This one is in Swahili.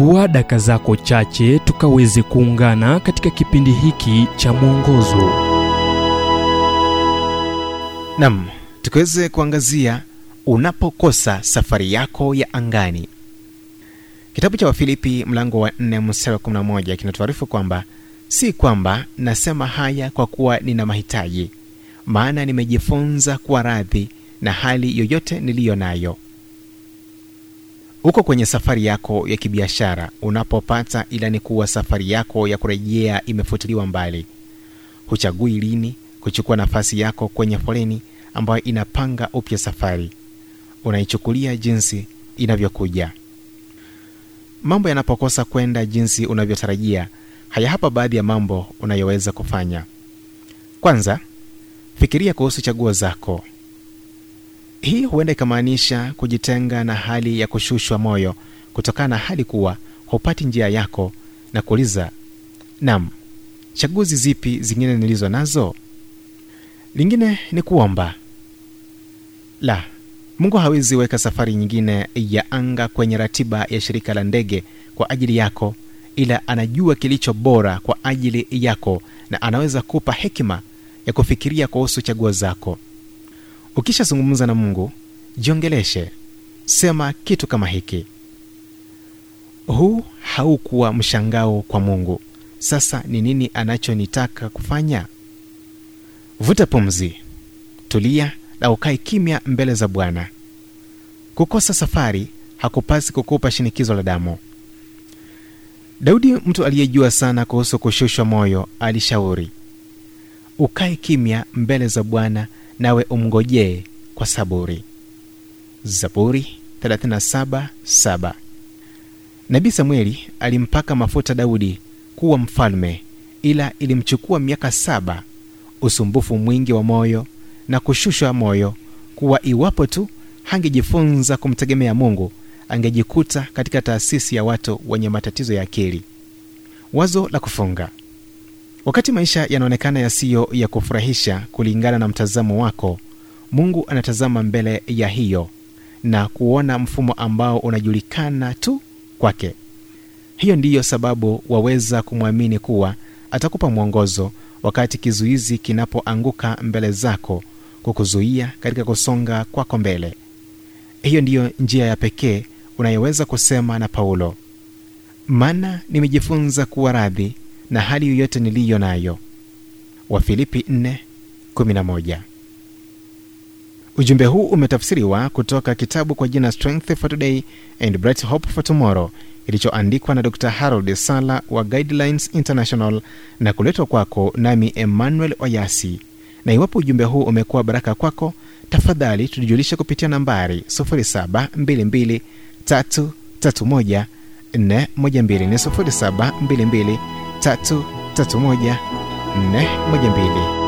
chukua daka zako chache tukaweze kuungana katika kipindi hiki cha mwongozo. Nam tukaweze kuangazia unapokosa safari yako ya angani. Kitabu cha wafilipi mlango wa 4 mstari wa 11 kinatuarifu kwamba si kwamba nasema haya kwa kuwa nina mahitaji maana nimejifunza kuwa radhi na hali yoyote niliyo nayo uko kwenye safari yako ya kibiashara unapopata ilani kuwa safari yako ya kurejea imefutiliwa mbali. Huchagui lini kuchukua nafasi yako kwenye foleni ambayo inapanga upya safari. Unaichukulia jinsi inavyokuja. Mambo yanapokosa kwenda jinsi unavyotarajia haya hapa baadhi ya mambo unayoweza kufanya. Kwanza fikiria kuhusu chaguo zako hii huenda ikamaanisha kujitenga na hali ya kushushwa moyo kutokana na hali kuwa hupati njia yako na kuuliza nam chaguzi zipi zingine nilizo nazo? Lingine ni kuomba. La mungu hawezi weka safari nyingine ya anga kwenye ratiba ya shirika la ndege kwa ajili yako ila anajua kilicho bora kwa ajili yako na anaweza kupa hekima ya kufikiria kuhusu chaguo zako ukishazungumza na mungu jiongeleshe. Sema kitu kama hiki. Huu haukuwa mshangao kwa mungu. Sasa ni nini anachonitaka kufanya? Vuta pumzi. Tulia na ukae kimya mbele za bwana. Kukosa safari hakupasi kukupa shinikizo la damu. Daudi mtu aliyejua sana kuhusu kushushwa moyo alishauri ukae kimya mbele za bwana nawe umngojee kwa saburi. Zaburi 37:7 nabii samueli alimpaka mafuta daudi kuwa mfalme ila ilimchukua miaka saba usumbufu mwingi wa moyo na kushushwa moyo kuwa iwapo tu hangejifunza kumtegemea mungu angejikuta katika taasisi ya watu wenye matatizo ya akili. Wazo la kufunga wakati maisha yanaonekana yasiyo ya kufurahisha kulingana na mtazamo wako mungu anatazama mbele ya hiyo na kuona mfumo ambao unajulikana tu kwake. Hiyo ndiyo sababu waweza kumwamini kuwa atakupa mwongozo wakati kizuizi kinapoanguka mbele zako kukuzuia katika kusonga kwako mbele. Hiyo ndiyo njia ya pekee unayoweza kusema na paulo maana nimejifunza kuwa radhi na hali yoyote niliyo nayo. Wafilipi 4:11 ujumbe huu umetafsiriwa kutoka kitabu kwa jina strength for today and bright hope for tomorrow kilichoandikwa na dr harold sala wa guidelines international na kuletwa kwako nami emmanuel oyasi. Na iwapo ujumbe huu umekuwa baraka kwako tafadhali tulijulishe kupitia nambari 722 331 412 ni 722 331 412